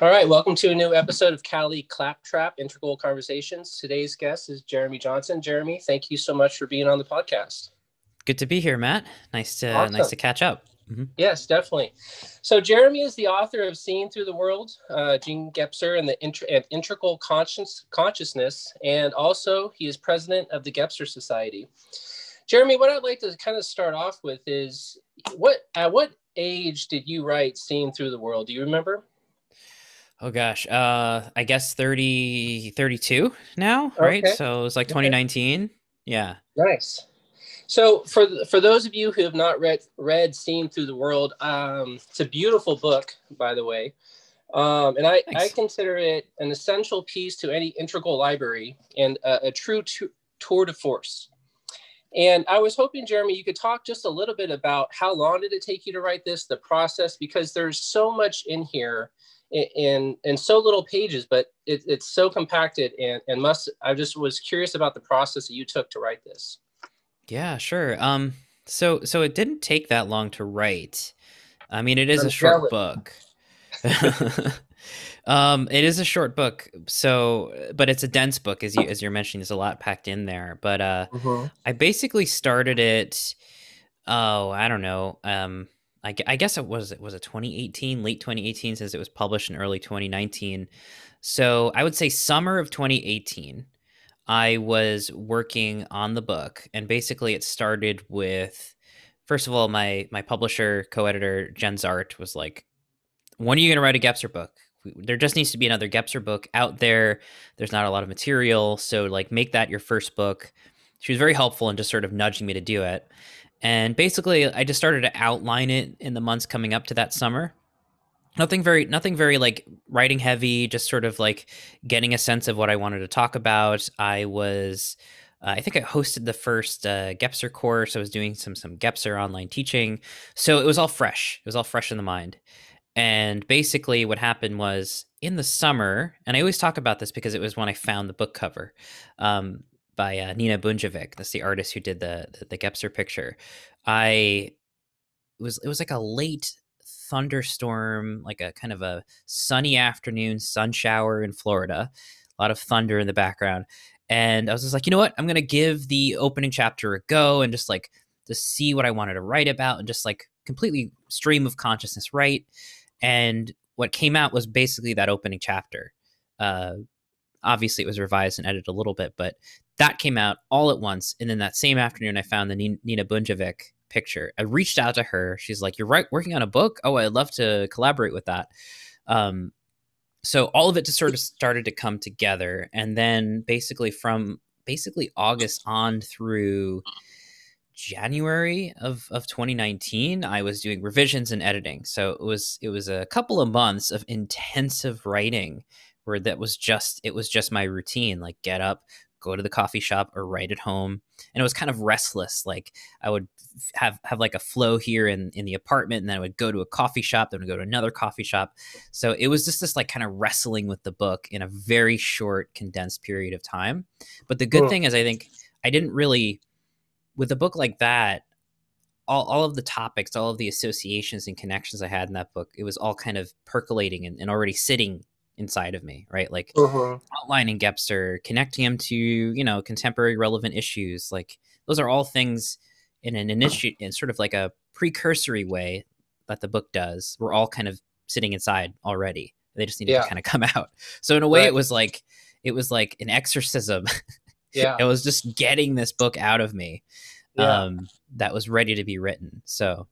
All right, welcome to a new episode of Cali Claptrap Integral Conversations. Today's guest is Jeremy Johnson. Jeremy, thank you so much for being on the podcast. Good to be here, Matt. Nice to awesome. nice to catch up. Mm-hmm. Yes, definitely. So Jeremy is the author of Seeing Through the World, uh, Jean Gebser and the Int- and Integral Conscious- Consciousness, and also he is president of the Gebser Society. Jeremy, what I'd like to kind of start off with is what at what age did you write Seeing Through the World? Do you remember? Oh gosh, uh, I guess 30, 32 now, right? So it was like 2019. Okay. Yeah. Nice. So for for those of you who have not read read Seeing Through the World, um, it's a beautiful book, by the way, um, and I, I consider it an essential piece to any integral library and a, a true tour de force. And I was hoping, Jeremy, you could talk just a little bit about how long did it take you to write this, the process, because there's so much in here in in so little pages, but it, it's so compacted and and must. I just was curious about the process that you took to write this. Yeah, sure. Um, so so it didn't take that long to write. I mean, it is I'm a short book. um, it is a short book, so but it's a dense book, as you as you're mentioning. There's a lot packed in there. But uh, mm-hmm. I basically started it. Oh, I don't know. Um, I, I guess it was it was a 2018, late 2018, since it was published in early 2019. So I would say summer of 2018, I was working on the book, and basically it started with, first of all, my my publisher, co-editor Jen Zahrt was like, "When are you going to write a Gebser book? There just needs to be another Gebser book out there. There's not a lot of material, so like make that your first book." She was very helpful in just sort of nudging me to do it. And basically, I just started to outline it in the months coming up to that summer. Nothing very, nothing very like writing heavy, just sort of like getting a sense of what I wanted to talk about. I was, uh, I think I hosted the first uh, Gebser course. I was doing some some Gebser online teaching, so it was all fresh. It was all fresh in the mind. And basically, what happened was in the summer, and I always talk about this because it was when I found the book cover. Um, by uh, Nina Bunjevac. That's the artist who did the, the the Gebser picture. I it was it was like a late thunderstorm, like a kind of a sunny afternoon sun shower in Florida. A lot of thunder in the background, and I was just like, you know what? I'm gonna give the opening chapter a go and just like to see what I wanted to write about and just like completely stream of consciousness write. And what came out was basically that opening chapter. Uh, obviously, it was revised and edited a little bit, but that came out all at once. And then that same afternoon, I found the Nina Bunjevac picture. I reached out to her. She's like, "You're right, working on a book. Oh, I'd love to collaborate with that." Um, so all of it just sort of started to come together, and then basically from basically August on through January of, of 2019, I was doing revisions and editing. So it was it was a couple of months of intensive writing where that was just it was just my routine like get up go to the coffee shop or write at home. And it was kind of restless like i would have have like a flow here in in the apartment and then i would go to a coffee shop then i would go to another coffee shop. So it was just this like kind of wrestling with the book in a very short condensed period of time. But the good thing is i think i didn't really with a book like that all, all of the topics all of the associations and connections i had in that book it was all kind of percolating and, and already sitting inside of me, right? Like uh-huh. outlining Gebser, connecting him to, you know, contemporary relevant issues. Like those are all things in an initiate in sort of like a precursory way that the book does. We're all kind of sitting inside already. They just need yeah. to kind of come out. So in a way right. it was like it was like an exorcism. Yeah. it was just getting this book out of me. Yeah. Um that was ready to be written. So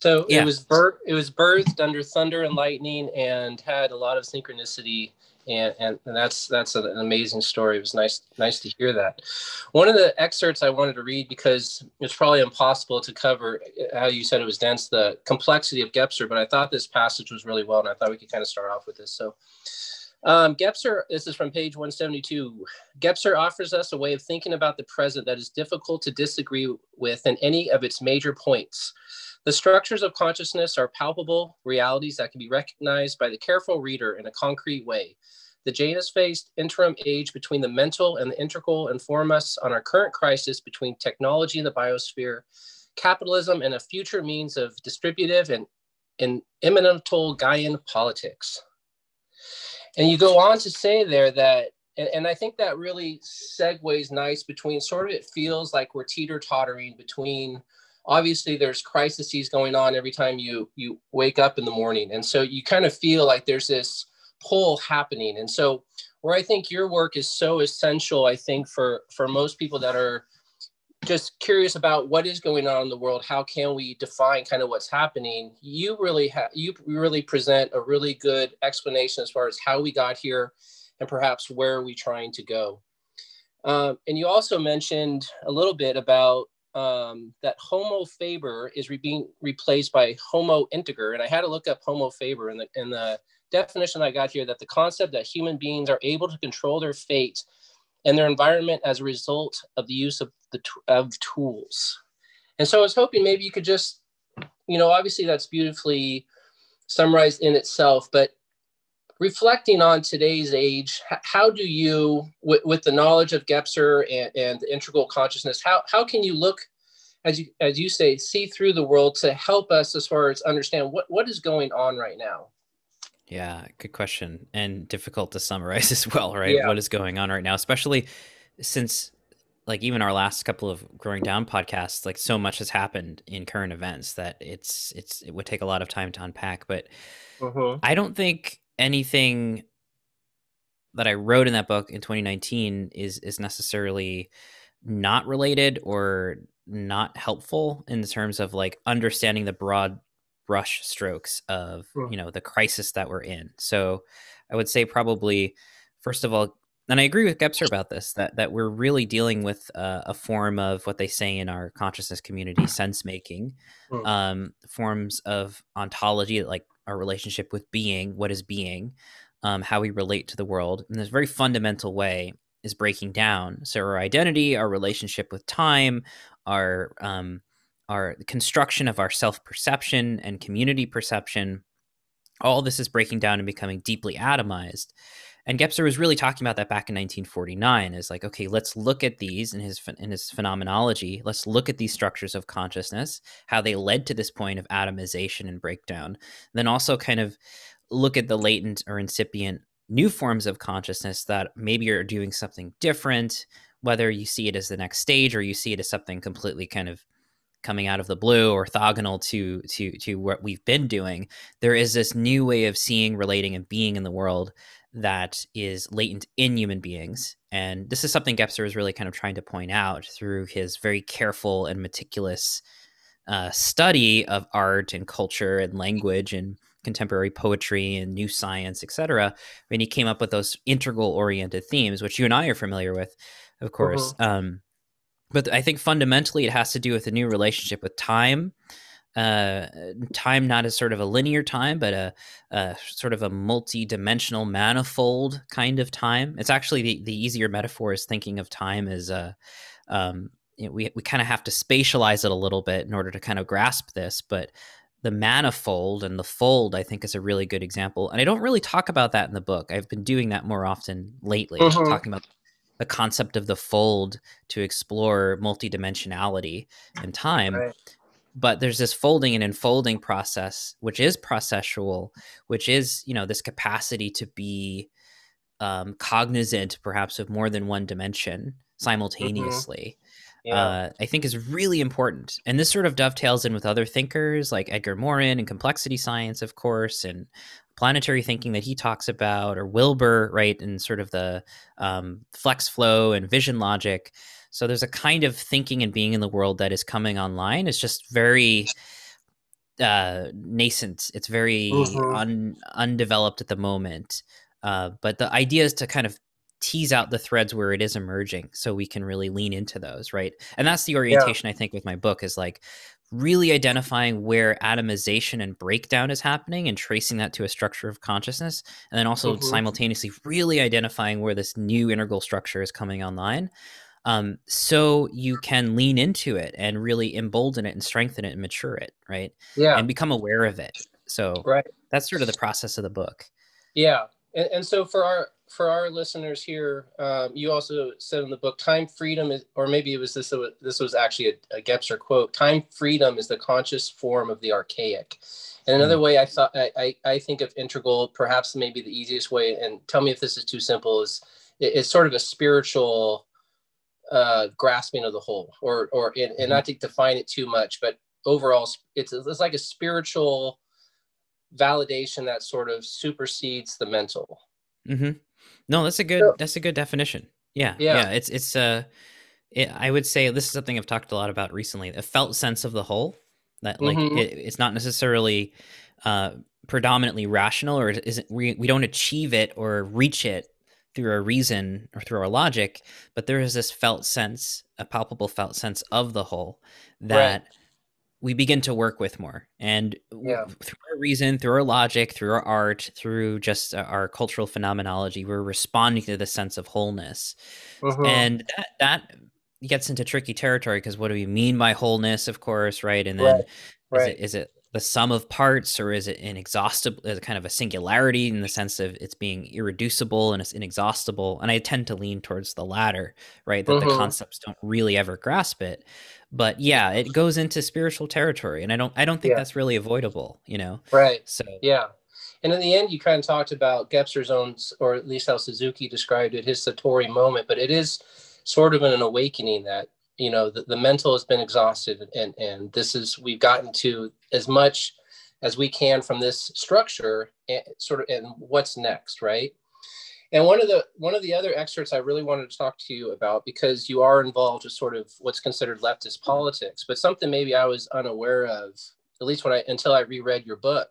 so yeah. it was birth, it was birthed under thunder and lightning and had a lot of synchronicity and, and, and that's that's an amazing story. It was nice nice to hear that. One of the excerpts I wanted to read because it's probably impossible to cover how you said it was dense the complexity of Gebser, but I thought this passage was really well, and I thought we could kind of start off with this. So. Um, Gebser, this is from page 172. Gebser offers us a way of thinking about the present that is difficult to disagree with in any of its major points. The structures of consciousness are palpable realities that can be recognized by the careful reader in a concrete way. The Janus faced interim age between the mental and the integral inform us on our current crisis between technology and the biosphere, capitalism, and a future means of distributive and, and immanental Gaian politics. And you go on to say there that, and, and I think that really segues nice between sort of it feels like we're teeter tottering between obviously there's crises going on every time you you wake up in the morning. And so you kind of feel like there's this pull happening. And so where i think your work is so essential i think for for most people that are just curious about what is going on in the world how can we define kind of what's happening you really have you really present a really good explanation as far as how we got here and perhaps where are we trying to go. Um, and you also mentioned a little bit about um, that homo faber is re- being replaced by homo integer and i had to look up homo faber and the, and the definition i got here that the concept that human beings are able to control their fate and their environment as a result of the use of the of tools. And so I was hoping maybe you could just, you know, obviously that's beautifully summarized in itself, but reflecting on today's age, how do you, with, with the knowledge of Gebser and, and the integral consciousness, how, how can you look, as you, as you say, see through the world to help us as far as understand what, what is going on right now? Yeah, good question and difficult to summarize as well, right? Yeah. What is going on right now, especially since like even our last couple of growing down podcasts, like so much has happened in current events that it's it's it would take a lot of time to unpack. But uh-huh. I don't think anything that I wrote in that book in 2019 is is necessarily not related or not helpful in terms of like understanding the broad brush strokes of you know the crisis that we're in. So I would say probably first of all, and I agree with Gebser about this that that we're really dealing with uh, a form of what they say in our consciousness community, sense making, um, forms of ontology, like our relationship with being, what is being, um, how we relate to the world in this very fundamental way is breaking down. So our identity, our relationship with time, our um, our construction of our self perception and community perception, all this is breaking down and becoming deeply atomized. And Gebser was really talking about that back in 1949 is like, okay, let's look at these in his in his phenomenology. Let's look at these structures of consciousness, how they led to this point of atomization and breakdown. Then also kind of look at the latent or incipient new forms of consciousness that maybe are doing something different, whether you see it as the next stage or you see it as something completely kind of coming out of the blue orthogonal to to to what we've been doing there is this new way of seeing relating and being in the world that is latent in human beings and this is something gebser is really kind of trying to point out through his very careful and meticulous uh, study of art and culture and language and contemporary poetry and new science etc and he came up with those integral oriented themes which you and i are familiar with of course uh-huh. um, but I think fundamentally it has to do with a new relationship with time. Uh, time not as sort of a linear time, but a, a sort of a multi-dimensional, manifold kind of time. It's actually the, the easier metaphor is thinking of time as a um, you know, we we kind of have to spatialize it a little bit in order to kind of grasp this, but the manifold and the fold i think is a really good example and i don't really talk about that in the book i've been doing that more often lately mm-hmm. talking about the concept of the fold to explore multidimensionality and time. Right. But there's this folding and unfolding process, which is processual, which is, you know, this capacity to be um, cognizant perhaps of more than one dimension mm-hmm. simultaneously. Mm-hmm. Yeah. Uh, I think is really important. And this sort of dovetails in with other thinkers like Edgar Morin and complexity science, of course, and planetary thinking that he talks about, or wilber right, and sort of the um, flex flow and vision logic. So there's a kind of thinking and being in the world that is coming online. It's just very uh, nascent. It's very mm-hmm. un- undeveloped at the moment. Uh, but the idea is to kind of tease out the threads where it is emerging so we can really lean into those right and that's the orientation yeah. i think with my book is like really identifying where atomization and breakdown is happening and tracing that to a structure of consciousness and then also mm-hmm. simultaneously really identifying where this new integral structure is coming online um, so you can lean into it and really embolden it and strengthen it and mature it right yeah and become aware of it so right that's sort of the process of the book yeah and, and so for our for our listeners here, um, you also said in the book, "Time freedom is," or maybe it was this. This was actually a, a Gebser quote: "Time freedom is the conscious form of the archaic." And another mm. way I thought I, I, I think of integral, perhaps maybe the easiest way, and tell me if this is too simple, is it's sort of a spiritual uh, grasping of the whole, or or and, and mm-hmm. not to define it too much, but overall, it's it's like a spiritual validation that sort of supersedes the mental. Mm-hmm. No, that's a good so, that's a good definition. Yeah, yeah, yeah it's it's uh, it, I would say this is something I've talked a lot about recently. A felt sense of the whole that like mm-hmm. it, it's not necessarily uh predominantly rational or isn't we, we don't achieve it or reach it through our reason or through our logic, but there is this felt sense, a palpable felt sense of the whole that right. we begin to work with more. And yeah. through our reason, through our logic, through our art, through just uh, our cultural phenomenology, we're responding to the sense of wholeness. Mm-hmm. And that, that gets into tricky territory because what do we mean by wholeness, of course, right? And then right. Right. Is, it, is it the sum of parts or is it inexhaustible is it kind of a singularity in the sense of it's being irreducible and it's inexhaustible? And i tend to lean towards the latter right that mm-hmm. the concepts don't really ever grasp it. But yeah it goes into spiritual territory and i don't i don't think yeah. that's really avoidable you know? Right. So yeah. And in the end you kind of talked about gebser's own or at least how suzuki described it his satori moment but it is sort of an awakening that you know the, the mental has been exhausted and and this is we've gotten to as much as we can from this structure and sort of and what's next right? And one of the one of the other excerpts i really wanted to talk to you about because you are involved with sort of what's considered leftist politics but something maybe i was unaware of at least when i until i reread your book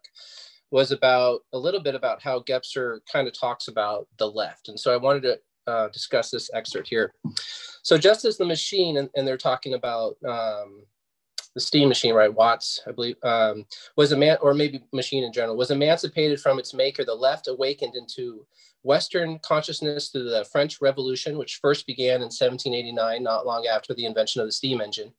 was about a little bit about how gebser kind of talks about the left. And so i wanted to uh, discuss this excerpt here so just as the machine, and, and they're talking about um, the steam machine, right? Watts, I believe, um, was a man, or maybe machine in general, was emancipated from its maker. The left awakened into Western consciousness through the French Revolution, which first began in 1789, not long after the invention of the steam engine.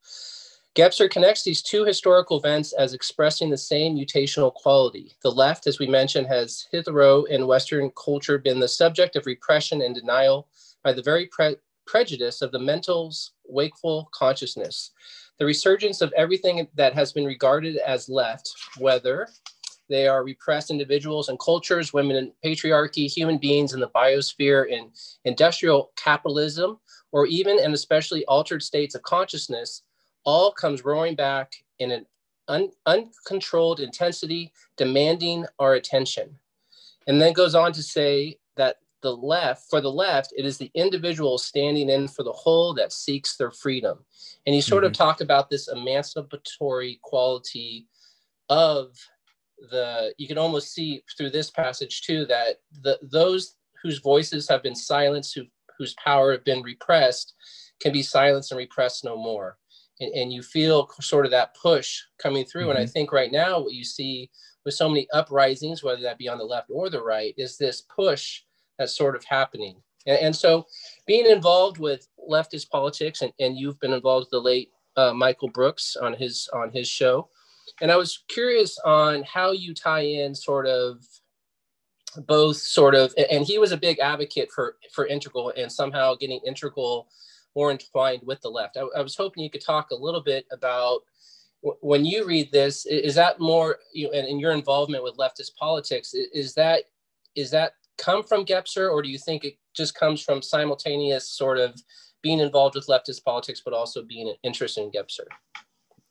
Gebser connects these two historical events as expressing the same mutational quality. The left, as we mentioned, has hitherto in Western culture been the subject of repression and denial by the very pre- prejudice of the mental's wakeful consciousness, the resurgence of everything that has been regarded as left, whether they are repressed individuals and cultures, women and patriarchy, human beings in the biosphere, in industrial capitalism, or even and especially altered states of consciousness, all comes roaring back in an un- uncontrolled intensity, demanding our attention. And then goes on to say that the left, for the left, it is the individual standing in for the whole that seeks their freedom. And he sort mm-hmm. of talked about this emancipatory quality of the, you can almost see through this passage too, that the, those whose voices have been silenced, who, whose power have been repressed, can be silenced and repressed no more. And, and you feel sort of that push coming through. Mm-hmm. And I mm-hmm. think right now, what you see with so many uprisings, whether that be on the left or the right, is this push that's sort of happening. And, and so being involved with leftist politics, and, and you've been involved with the late uh, Michael Brooks on his on his show. And I was curious on how you tie in sort of both sort of and he was a big advocate for for integral and somehow getting integral more entwined with the left i, I was hoping you could talk a little bit about when you read this is that more you know, and, and your involvement with leftist politics is that is that come from Gebser or do you think it just comes from simultaneous sort of being involved with leftist politics, but also being interested in Gebser?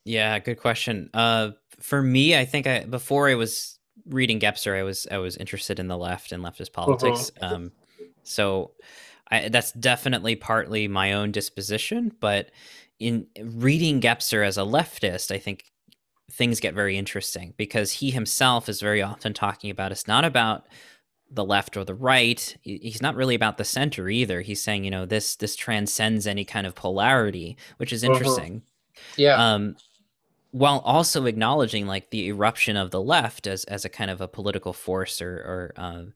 Yeah, good question. Uh, for me, I think I before I was reading Gebser, I was I was interested in the left and leftist politics. Uh-huh. Um, so I, that's definitely partly my own disposition, but in reading Gebser as a leftist, I think things get very interesting because he himself is very often talking about it's not about the left or the right. He's not really about the center either. He's saying, you know, this this transcends any kind of polarity, which is uh-huh. interesting. Uh-huh. Yeah. Um, while also acknowledging like the eruption of the left as as a kind of a political force or or um,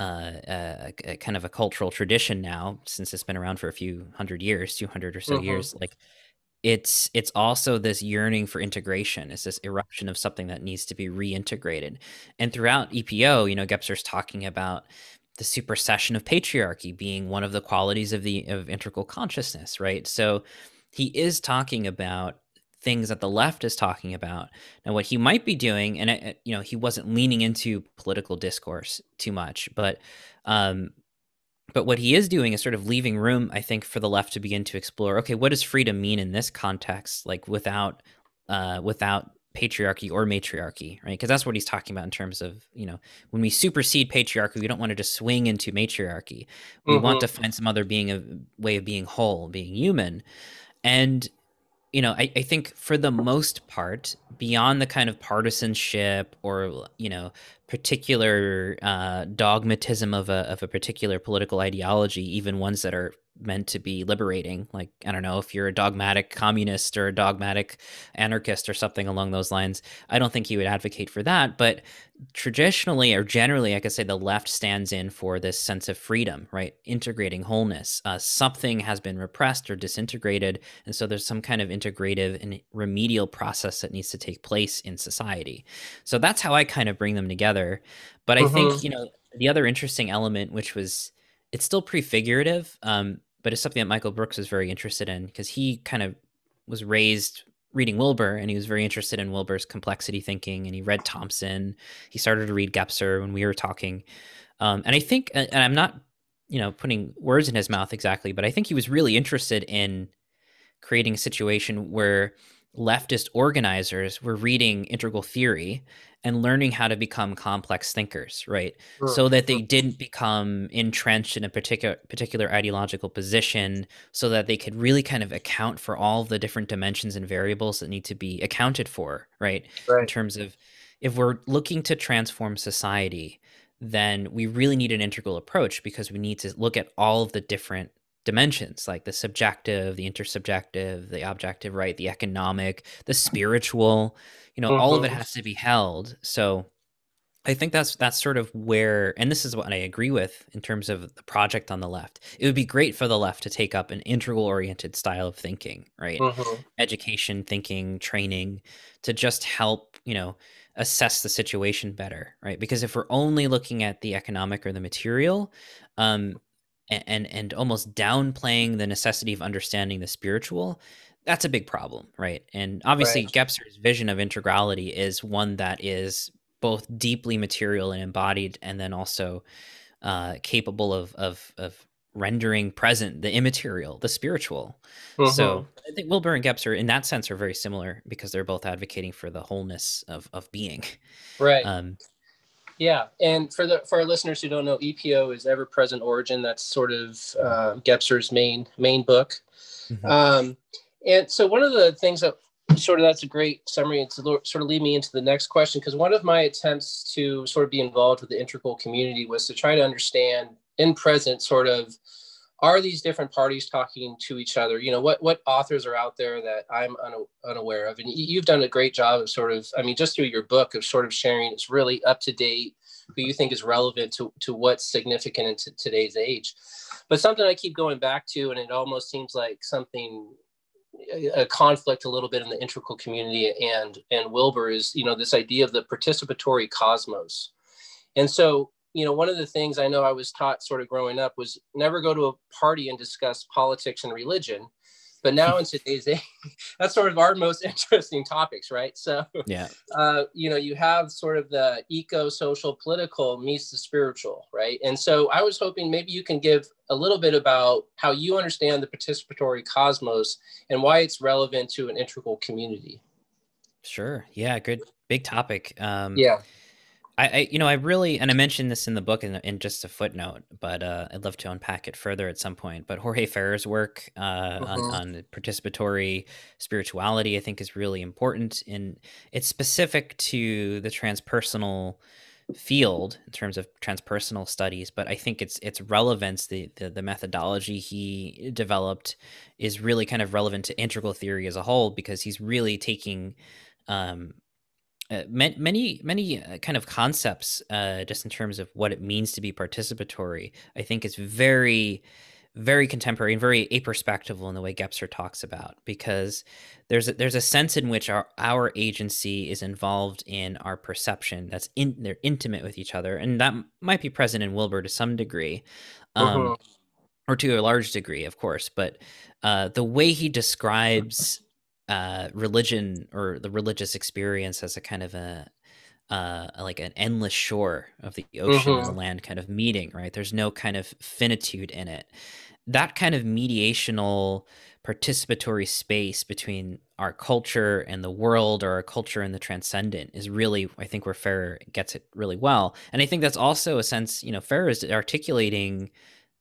uh, uh, a kind of a cultural tradition now, since it's been around for a few hundred years, two hundred or so uh-huh. years, like it's it's also this yearning for integration. It's this eruption of something that needs to be reintegrated. And throughout epo you know gebser's talking about the supersession of patriarchy being one of the qualities of the of integral consciousness right? So he is talking about things that the left is talking about. Now, what he might be doing, and uh, you know, he wasn't leaning into political discourse too much, but um, but what he is doing is sort of leaving room, I think, for the left to begin to explore. Okay, what does freedom mean in this context? Like without uh, without patriarchy or matriarchy, right? Because that's what he's talking about in terms of, you know, when we supersede patriarchy, we don't want to just swing into matriarchy. We mm-hmm. want to find some other being a way of being whole, being human. And you know, I, I think for the most part, beyond the kind of partisanship or you know particular uh, dogmatism of a of a particular political ideology, even ones that are meant to be liberating. Like, I don't know if you're a dogmatic communist or a dogmatic anarchist or something along those lines. I don't think he would advocate for that. But traditionally or generally, I could say the left stands in for this sense of freedom, right? Integrating wholeness. Uh, something has been repressed or disintegrated. And so there's some kind of integrative and remedial process that needs to take place in society. So that's how I kind of bring them together. But I think, mm-hmm. you know, the other interesting element, which was, it's still prefigurative, um, but it's something that Michael Brooks is very interested in because he kind of was raised reading Wilber and he was very interested in Wilber's complexity thinking and he read Thompson. He started to read Gebser when we were talking. Um, and I think, and I'm not, you know, putting words in his mouth exactly, but I think he was really interested in creating a situation where leftist organizers were reading integral theory and learning how to become complex thinkers, right? Sure. So that they didn't become entrenched in a particular particular ideological position, so that they could really kind of account for all the different dimensions and variables that need to be accounted for, right? right. In terms of if we're looking to transform society, then we really need an integral approach because we need to look at all of the different dimensions like the subjective the intersubjective the objective right the economic the spiritual you know mm-hmm. all of it mm-hmm. has to be held so i think that's that's sort of where and this is what i agree with in terms of the project on the left it would be great for the left to take up an integral oriented style of thinking right mm-hmm. education thinking training to just help you know assess the situation better right because if we're only looking at the economic or the material um and and almost downplaying the necessity of understanding the spiritual that's a big problem right and obviously right. gebser's vision of integrality is one that is both deeply material and embodied and then also uh, capable of, of of rendering present the immaterial the spiritual mm-hmm. so i think wilber and gebser in that sense are very similar because they're both advocating for the wholeness of of being right um, yeah, and for the for our listeners who don't know, EPO is Ever Present Origin. That's sort of uh, Gebser's main main book. Mm-hmm. Um, and so one of the things that sort of that's a great summary to sort of lead me into the next question because one of my attempts to sort of be involved with the integral community was to try to understand in present sort of are these different parties talking to each other? You know what what authors are out there that i'm unaware of? And you've done a great job of sort of i mean just through your book of sort of sharing it's really up to date who you think is relevant to, to what's significant in t- today's age. But something i keep going back to and it almost seems like something a conflict a little bit in the integral community and and wilber is you know this idea of the participatory cosmos. And so you know, one of the things I know I was taught sort of growing up was never go to a party and discuss politics and religion. But now in today's day, that's sort of our most interesting topics, right? So, yeah, uh, you know, you have sort of the eco-social political meets the spiritual, right? And so I was hoping maybe you can give a little bit about how you understand the participatory cosmos and why it's relevant to an integral community. Sure. Yeah. Good. Big topic. Um, yeah I, I, you know, I really, and I mentioned this in the book in, in just a footnote, but uh, I'd love to unpack it further at some point. But Jorge Ferrer's work uh, on, mm-hmm. on, participatory spirituality, I think, is really important, and it's specific to the transpersonal field in terms of transpersonal studies. But I think its its relevance, the, the the methodology he developed, is really kind of relevant to integral theory as a whole because he's really taking um, uh, many many uh, kind of concepts uh, just in terms of what it means to be participatory i think is very very contemporary and very aperspectival in the way gebser talks about because there's a, there's a sense in which our our agency is involved in our perception that's in they're intimate with each other and that might be present in Wilber to some degree um, uh-huh. or to a large degree of course but uh, the way he describes uh, religion or the religious experience as a kind of a uh, like an endless shore of the ocean mm-hmm. and the land kind of meeting, right? There's no kind of finitude in it. That kind of mediational participatory space between our culture and the world or our culture and the transcendent is really i think where ferrer gets it really well and i think that's also a sense you know ferrer is articulating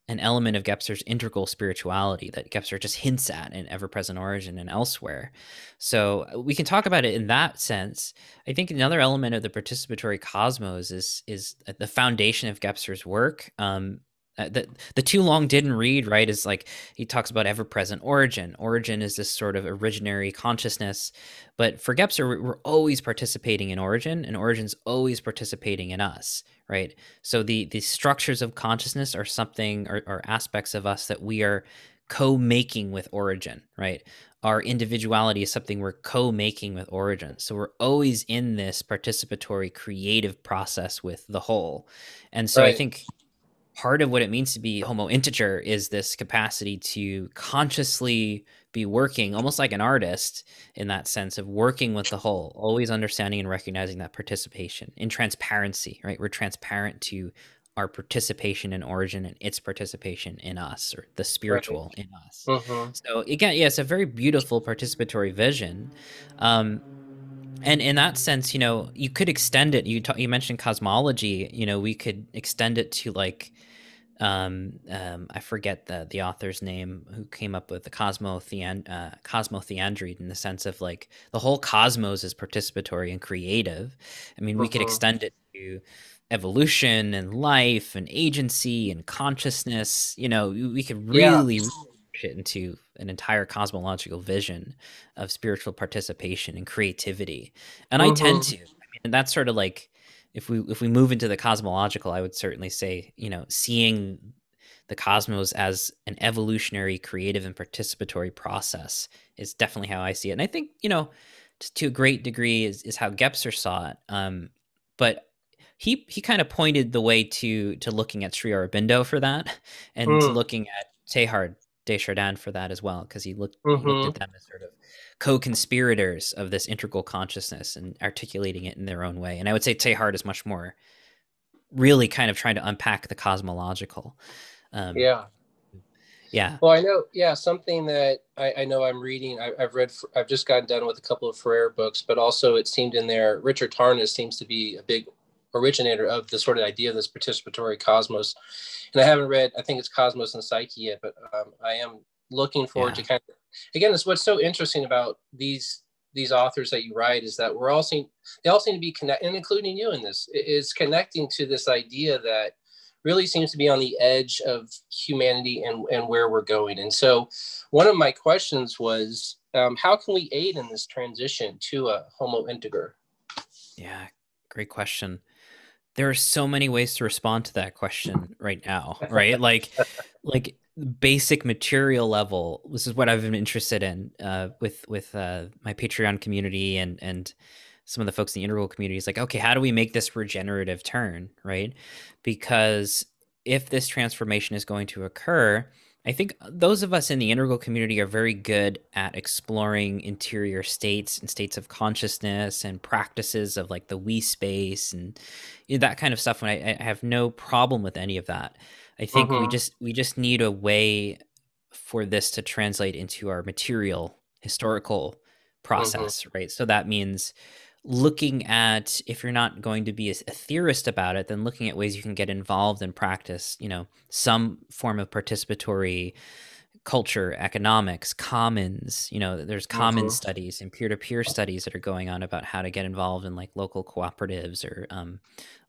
an element of Gebser's integral spirituality that Gebser just hints at in Ever Present Origin and elsewhere. So uh, we can talk about it in that sense. I think another element of the participatory cosmos is is the foundation of Gebser's work. Um, uh, the the too long didn't read right is like he talks about ever present origin. Origin is this sort of originary consciousness. But for Gebser we're, we're always participating in origin and origin's always participating in us right? So the the structures of consciousness are something or, or aspects of us that we are co-making with origin right? Our individuality is something we're co-making with origin. So we're always in this participatory creative process with the whole. And so right. i think part of what it means to be homo integer is this capacity to consciously be working almost like an artist in that sense of working with the whole always understanding and recognizing that participation in transparency right we're transparent to our participation in origin and its participation in us or the spiritual right. in us mm-hmm. so again yeah it's a very beautiful participatory vision um, and in that sense you know you could extend it you you mentioned cosmology you know we could extend it to like um, um, I forget the the author's name who came up with the cosmothean uh, in the sense of like the whole cosmos is participatory and creative. I mean, uh-huh. we could uh-huh. extend it to evolution and life and agency and consciousness. You know, we could really yeah. it into an entire cosmological vision of spiritual participation and creativity. And uh-huh. I tend uh-huh. to. I mean, and that's sort of like if we if we move into the cosmological, I would certainly say, you know, seeing the cosmos as an evolutionary, creative, and participatory process is definitely how I see it. And I think, you know, to a great degree is, is how Gebser saw it. Um, but he he kind of pointed the way to to looking at Sri Aurobindo for that, and mm. to looking at Teilhard de Chardin for that as well, because he looked, mm-hmm. he looked at mm-hmm. them as sort of co-conspirators of this integral consciousness and articulating it in their own way. And I would say Teilhard is much more really kind of trying to unpack the cosmological. Um, yeah. Yeah. Well, I know. Yeah, something that I, I know I'm reading. I, have read. I've just gotten done with a couple of Freire books, but also it seemed in there. Richard Tarnas seems to be a big originator of the sort of idea of this participatory cosmos. And I haven't read. I think it's Cosmos and Psyche yet, but um, I am looking forward yeah. to kind of again it's what's so interesting about these these authors that you write is that we're all seem they all seem to be connected and including you in this is connecting to this idea that really seems to be on the edge of humanity and, and where we're going and so one of my questions was um, how can we aid in this transition to a homo integer yeah great question there are so many ways to respond to that question right now right? Like like basic material level this is what i've been interested in uh, with with uh, my patreon community and and some of the folks in the integral community. Is like okay how do we make this regenerative turn right? Because if this transformation is going to occur i think those of us in the integral community are very good at exploring interior states and states of consciousness and practices of like the we space and you know, that kind of stuff and I, I have no problem with any of that I think uh-huh. we just we just need a way for this to translate into our material historical uh-huh. process, uh-huh. right? So that means looking at if you're not going to be a, theorist about it then looking at ways you can get involved and practice you know some form of participatory culture, economics, commons. You know, there's common mm-hmm. studies and peer-to-peer studies that are going on about how to get involved in like local cooperatives or um,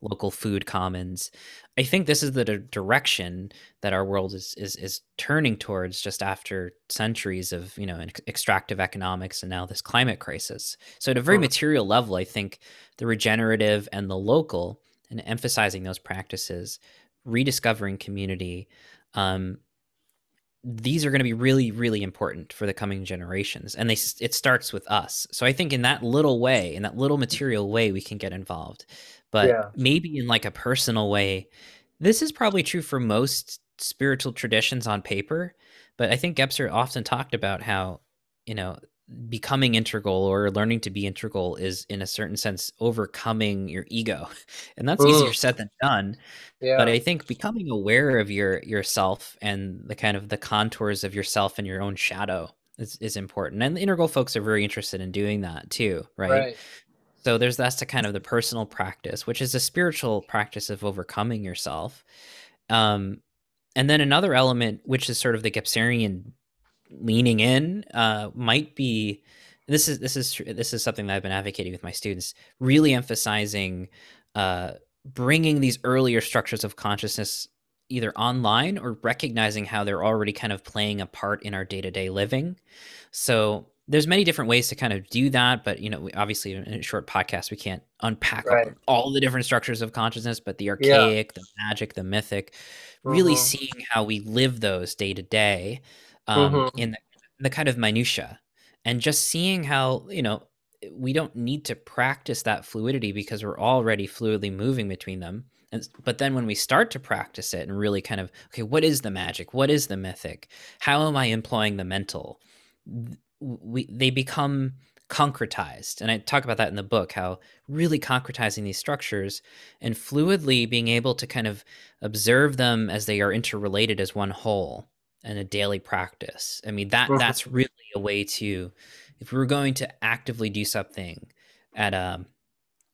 local food commons. I think this is the d- direction that our world is, is is turning towards just after centuries of you know extractive economics and now this climate crisis. So at a very mm-hmm. material level, I think the regenerative and the local and emphasizing those practices, rediscovering community. Um, these are going to be really really important for the coming generations and they it starts with us so i think in that little way in that little material way we can get involved but yeah. maybe in like a personal way this is probably true for most spiritual traditions on paper but i think gebser often talked about how you know becoming integral or learning to be integral is in a certain sense overcoming your ego and that's Ooh. easier said than done yeah. but i think becoming aware of your yourself and the kind of the contours of yourself and your own shadow is, is important and the integral folks are very interested in doing that too right, right. so there's that's the kind of the personal practice which is a spiritual practice of overcoming yourself um and then another element which is sort of the Gebserian leaning in uh, might be this is this is this is something that I've been advocating with my students, really emphasizing uh, bringing these earlier structures of consciousness either online or recognizing how they're already kind of playing a part in our day-to-day living. So there's many different ways to kind of do that, but you know, obviously in a short podcast we can't unpack right. all the different structures of consciousness, but the archaic, yeah. the magic, the mythic, really mm-hmm. seeing how we live those day to day um, mm-hmm. in, the, in the kind of minutia and just seeing how you know we don't need to practice that fluidity because we're already fluidly moving between them. And, but then when we start to practice it and really kind of okay what is the magic? What is the mythic? How am i employing the mental? We they become concretized. And i talk about that in the book how really concretizing these structures and fluidly being able to kind of observe them as they are interrelated as one whole and a daily practice. I mean that mm-hmm. that's really a way to if we were going to actively do something at a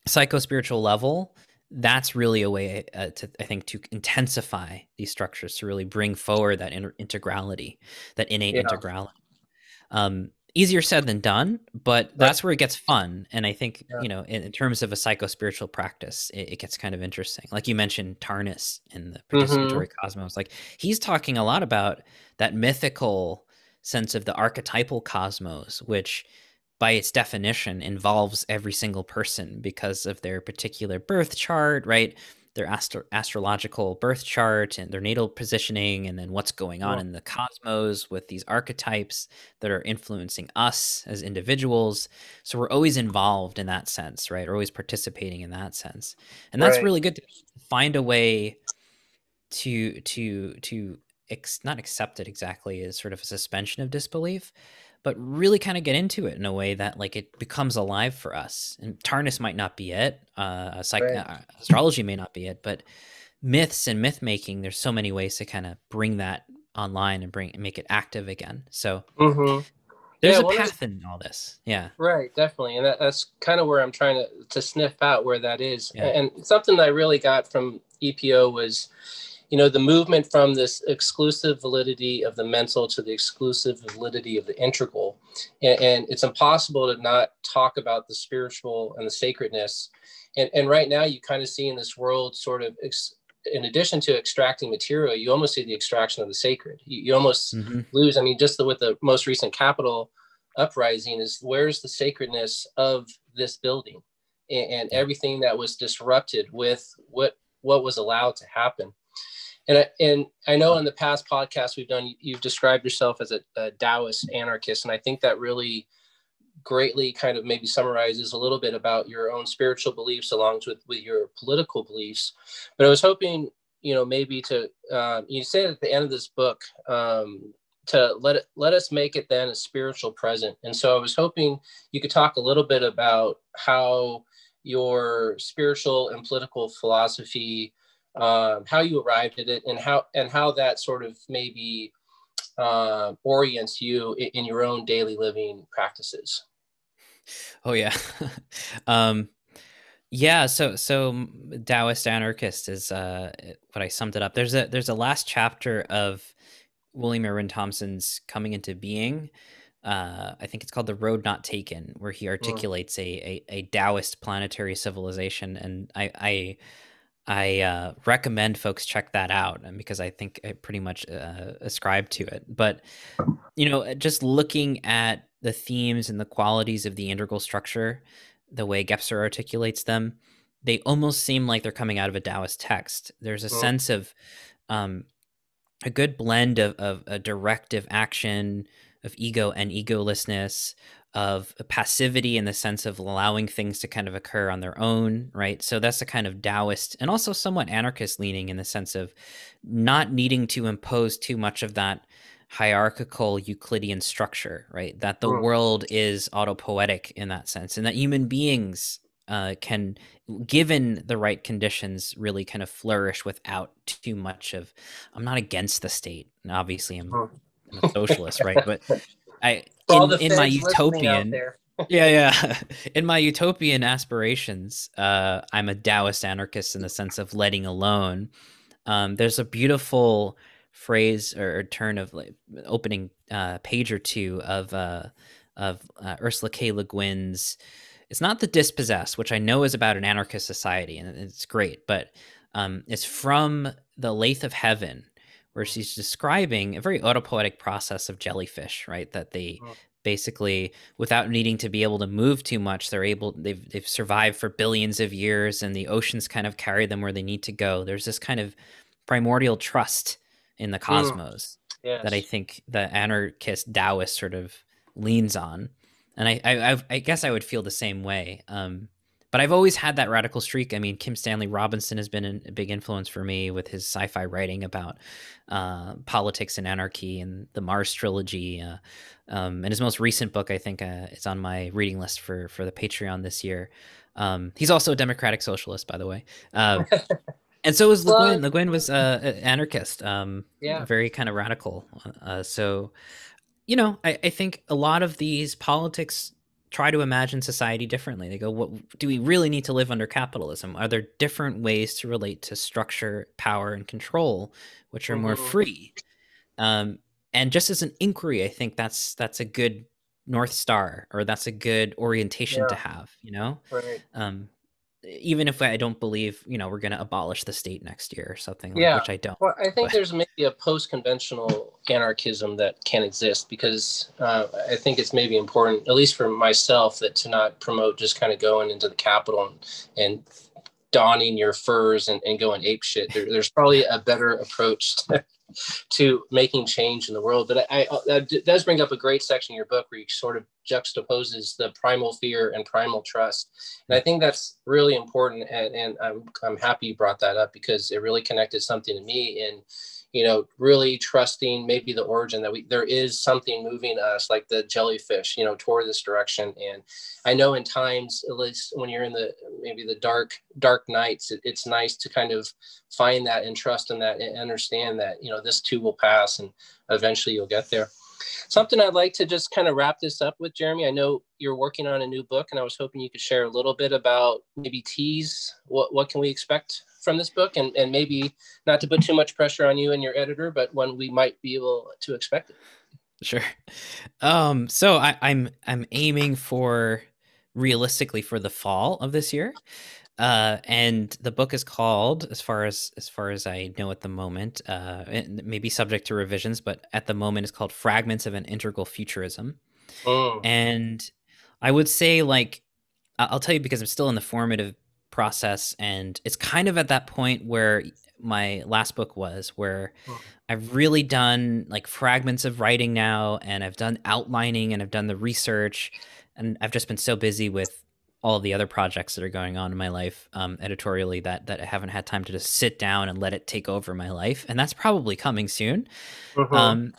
psycho spiritual level, that's really a way uh, to I think to intensify these structures to really bring forward that integrality, that innate yeah. integrality. Um, easier said than done, but that's where it gets fun. And I think, yeah. you know, in, in, terms of a psycho spiritual practice, it, it, gets kind of interesting. Like you mentioned Tarnas in the participatory mm-hmm. cosmos, like he's talking a lot about that mythical sense of the archetypal cosmos, which by its definition involves every single person because of their particular birth chart, right? Their astro- astrological birth chart and their natal positioning and then what's going on in the cosmos with these archetypes that are influencing us as individuals. So we're always involved in that sense right? We're always participating in that sense. And that's right. really good to find a way to to to ex- not accept it exactly as sort of a suspension of disbelief but really kind of get into it in a way that like it becomes alive for us. And Tarnas might not be it, uh, psych- right. uh, astrology may not be it, but myths and myth making, there's so many ways to kind of bring that online and bring make it active again. So mm-hmm. there's yeah, a path in all this. Yeah. Right. Definitely. And that, that's kind of where I'm trying to, to sniff out where that is. Yeah. And something that I really got from EPO was, you know the movement from this exclusive validity of the mental to the exclusive validity of the integral. And, and, it's impossible to not talk about the spiritual and the sacredness. And, and right now you kind of see in this world sort of ex, in addition to extracting material you almost see the extraction of the sacred. You, you almost mm-hmm. lose i mean just the, with the most recent Capitol uprising is where's the sacredness of this building? And, and everything that was disrupted with what what was allowed to happen and I, and I know in the past podcasts we've done, you've described yourself as a, a Taoist anarchist, and I think that really greatly kind of maybe summarizes a little bit about your own spiritual beliefs along with, with your political beliefs. But I was hoping, you know, maybe to uh, you say at the end of this book um, to let it let us make it then a spiritual present. And so I was hoping you could talk a little bit about how your spiritual and political philosophy um, how you arrived at it, and how and how that sort of maybe uh, orients you in, in, your own daily living practices. Oh yeah, um, yeah. So so Taoist anarchist is uh, what I summed it up. There's a there's a last chapter of William Irwin Thompson's coming into being. Uh, I think it's called The Road Not Taken, where he hmm. articulates mm. a, a, a Taoist planetary civilization. And I, I I uh, recommend folks check that out because I think I pretty much uh, ascribe to it. But you know, just looking at the themes and the qualities of the integral structure, the way Gebser articulates them, they almost seem like they're coming out of a Taoist text. There's a oh. sense of um, a good blend of, of a directive action, of ego and egolessness, of passivity in the sense of allowing things to kind of occur on their own, right? So that's a kind of Taoist and also somewhat anarchist leaning in the sense of not needing to impose too much of that hierarchical Euclidean structure, right? That the mm. world is autopoietic in that sense, and that human beings uh, can, given the right conditions, really kind of flourish without too much of. I'm not against the state, and obviously I'm, I'm a socialist, right? But I in, in my utopian. yeah, yeah. In my utopian aspirations, uh, I'm a Taoist anarchist in the sense of letting alone. Um, there's a beautiful phrase or, or turn of like opening uh, page or two of uh, of uh, Ursula K. Le Guin's. It's not the dispossessed, which I know is about an anarchist society, and it's great, but um, it's from the Lathe of Heaven, where she's describing a very autopoietic process of jellyfish, right? That they oh. basically, without needing to be able to move too much, they're able they've they've survived for billions of years, and the oceans kind of carry them where they need to go. There's this kind of primordial trust in the cosmos mm. yes. that I think the anarchist Taoist sort of leans on, and I I, I guess I would feel the same way. Um, but I've always had that radical streak. I mean, Kim Stanley Robinson has been a big influence for me with his sci-fi writing about uh, politics and anarchy and the Mars trilogy. Uh, um, and his most recent book, I think, uh, is on my reading list for for the Patreon this year. Um, he's also a democratic socialist, by the way. Um, and so was Le Guin. Le Guin was uh, an anarchist. Um, yeah, very kind of radical. Uh, so, you know, I, I, think a lot of these politics try to imagine society differently. They go, "What do we really need to live under capitalism? Are there different ways to relate to structure, power, and control, which are mm-hmm. more free?" Um, and just as an inquiry, I think that's that's a good north star, or that's a good orientation yeah. to have. You know, right. Um, even if I don't believe, you know, we're going to abolish the state next year or something, like, yeah. which I don't. Well, I think but. there's maybe a post conventional anarchism that can exist because uh, I think it's maybe important, at least for myself, that to not promote just kind of going into the Capitol and, and donning your furs and, and going ape shit. There, there's probably a better approach to, to making change in the world. But I, I, that does bring up a great section in your book where you sort of juxtaposes the primal fear and primal trust. And I think that's really important. And, and I'm, I'm happy you brought that up because it really connected something to me in you know, really trusting maybe the origin that we there is something moving us, like the jellyfish, you know, toward this direction. And I know in times, at least when you're in the maybe the dark dark nights, it, it's nice to kind of find that and trust in that and understand that you know this too will pass and eventually you'll get there. Something I'd like to just kind of wrap this up with, Jeremy. I know you're working on a new book, and I was hoping you could share a little bit about maybe tease what what can we expect from this book, and and maybe not to put too much pressure on you and your editor, but when we might be able to expect it. Sure. Um, so I, I'm I'm aiming for realistically for the fall of this year. Uh, and the book is called, as far as as far as I know at the moment, uh, it may be subject to revisions, but at the moment it's called "Fragments of an Integral Futurism." Oh. And I would say, like, I'll tell you because I'm still in the formative process, and it's kind of at that point where my last book was, where oh. I've really done like fragments of writing now, and I've done outlining, and I've done the research, and I've just been so busy with all the other projects that are going on in my life um, editorially that that I haven't had time to just sit down and let it take over my life, and that's probably coming soon. Mm-hmm. Um,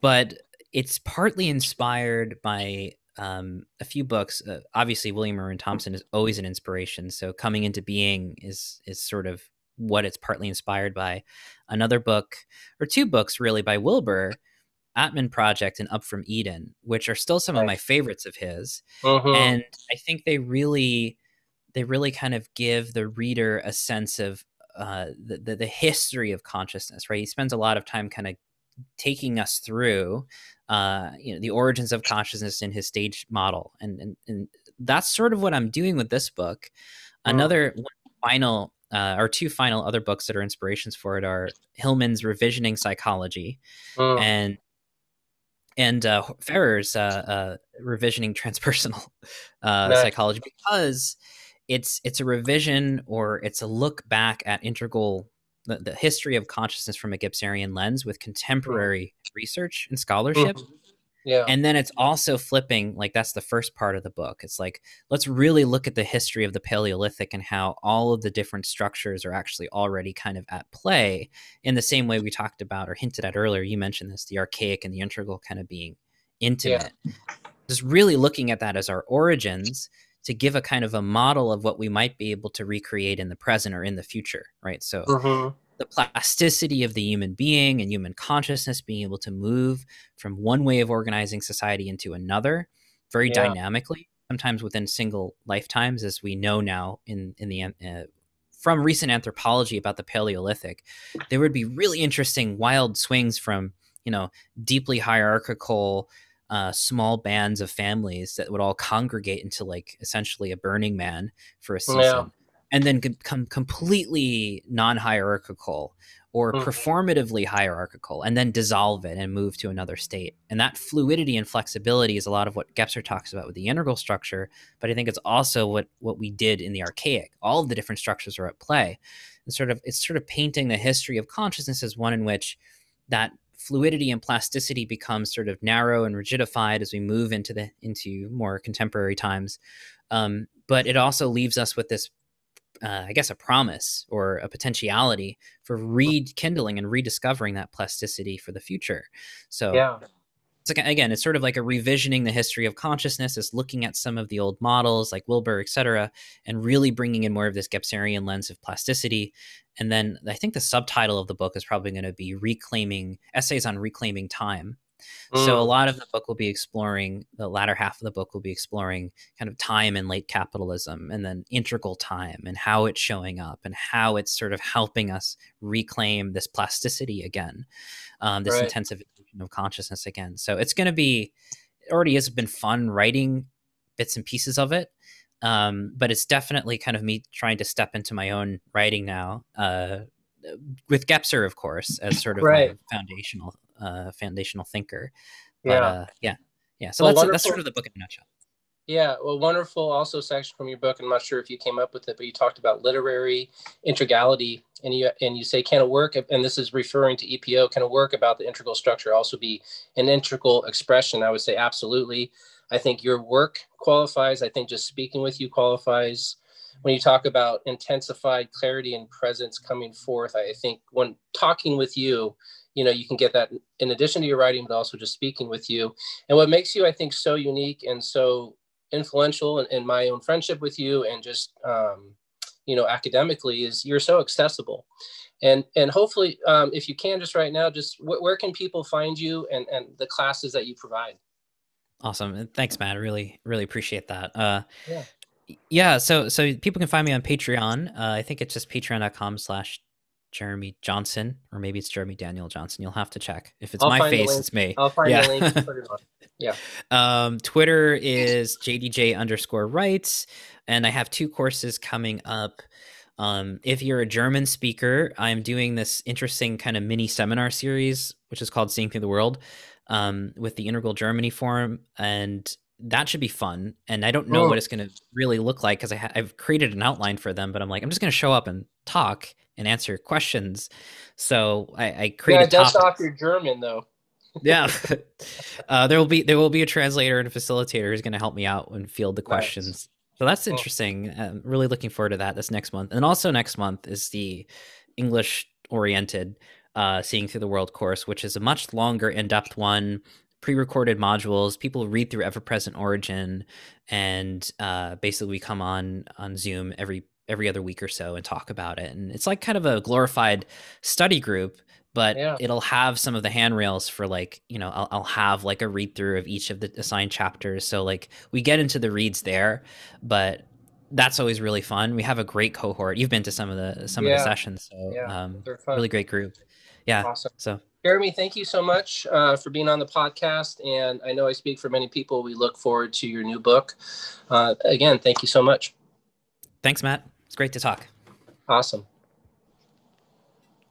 but it's partly inspired by um, a few books. Uh, obviously, William Irwin Thompson is always an inspiration. So, coming into being is is sort of what it's partly inspired by. Another book or two books, really, by Wilber Atman Project and Up from Eden, which are still some of my favorites of his. Uh-huh. And I think they really they really kind of give the reader a sense of uh, the, the, the history of consciousness, right? He spends a lot of time kind of taking us through uh, you know the origins of consciousness in his stage model, and and, and that's sort of what I'm doing with this book. Another final uh, or two final other books that are inspirations for it are Hillman's Revisioning Psychology uh-huh. and and uh, Ferrer's uh, uh, revisioning transpersonal uh, nice. psychology because it's it's a revision or it's a look back at integral the, the history of consciousness from a Gebserian lens with contemporary mm-hmm. research and scholarship. Mm-hmm. Yeah. And then it's also flipping, like that's the first part of the book. It's like, let's really look at the history of the Paleolithic and how all of the different structures are actually already kind of at play in the same way we talked about or hinted at earlier. You mentioned this, the archaic and the integral kind of being intimate. Yeah. Just really looking at that as our origins to give a kind of a model of what we might be able to recreate in the present or in the future, right? So mm-hmm the plasticity of the human being and human consciousness being able to move from one way of organizing society into another very yeah. dynamically sometimes within single lifetimes as we know now in in the uh, from recent anthropology about the paleolithic there would be really interesting wild swings from you know deeply hierarchical uh, small bands of families that would all congregate into like essentially a burning man for a season yeah and then become completely non-hierarchical or mm. performatively hierarchical and then dissolve it and move to another state. And that fluidity and flexibility is a lot of what Gebser talks about with the integral structure, but I think it's also what what we did in the archaic. All of the different structures are at play. And sort of it's sort of painting the history of consciousness as one in which that fluidity and plasticity becomes sort of narrow and rigidified as we move into the into more contemporary times. Um, but it also leaves us with this uh, I guess, a promise or a potentiality for rekindling and rediscovering that plasticity for the future. So, yeah. It's like, again, it's sort of like a revisioning the history of consciousness, is looking at some of the old models like Wilber, et cetera, and really bringing in more of this Gebserian lens of plasticity. And then I think the subtitle of the book is probably going to be reclaiming essays on reclaiming time Mm. So a mm. lot of the book will be exploring the latter half of the book will be exploring kind of time and late capitalism and then integral time and how it's showing up and how it's sort of helping us reclaim this plasticity again, um, this right. intensification of consciousness again. So it's going to be it already has been fun writing bits and pieces of it. Um, but it's definitely kind of me trying to step into my own writing now, uh, with Gebser, of course, as sort of right. foundational uh, foundational thinker. But, yeah, uh, yeah, yeah. So well, that's that's sort of the book in a nutshell. Yeah, well, wonderful also section from your book. I'm not sure if you came up with it, but you talked about literary integrality, and you and you say can a work, and this is referring to EPO, can a work about the integral structure also be an integral expression? I would say absolutely. I think your work qualifies. I think just speaking with you qualifies. When you talk about intensified clarity and presence coming forth, I think when talking with you, you know you can get that in addition to your writing but also just speaking with you and what makes you i think so unique and so influential in, in my own friendship with you and just um, you know academically is you're so accessible. And and hopefully um, if you can just right now just wh- where can people find you and and the classes that you provide? Awesome. Thanks matt. Really really appreciate that. Uh, yeah. yeah so so people can find me on patreon. Uh, i think it's just patreon.com slash Jeremy Johnson, or maybe it's Jeremy Daniel Johnson. You'll have to check. If it's I'll my face, it's me. I'll find yeah. the link. Put it on. Yeah. Um, Twitter is JDJ underscore rights. and I have two courses coming up. Um, if you're a German speaker, I'm doing this interesting kind of mini seminar series, which is called Seeing Through the World, um, with the Integral Germany Forum, and that should be fun. And I don't know oh. what it's going to really look like because ha- I've created an outline for them, but I'm like, I'm just going to show up and talk and answer questions. So I, I created. Yeah, dust off your German though. yeah, uh, there will be there will be a translator and a facilitator who's going to help me out and field the questions. Nice. So that's interesting. I'm really looking forward to that this next month. And also next month is the English oriented uh, Seeing Through the World course, which is a much longer, in depth one pre-recorded modules. People read through Ever Present Origin, and uh, basically we come on on Zoom every every other week or so and talk about it. And it's like kind of a glorified study group, but yeah. it'll have some of the handrails for like you know I'll, I'll have like a read through of each of the assigned chapters. So like we get into the reads there, but that's always really fun. We have a great cohort. You've been to some of the some yeah. of the sessions, so yeah, um, really great group. Yeah, awesome. So Jeremy, thank you so much uh, for being on the podcast. And I know I speak for many people. We look forward to your new book. Uh, again, thank you so much. Thanks, Matt. It's great to talk. Awesome.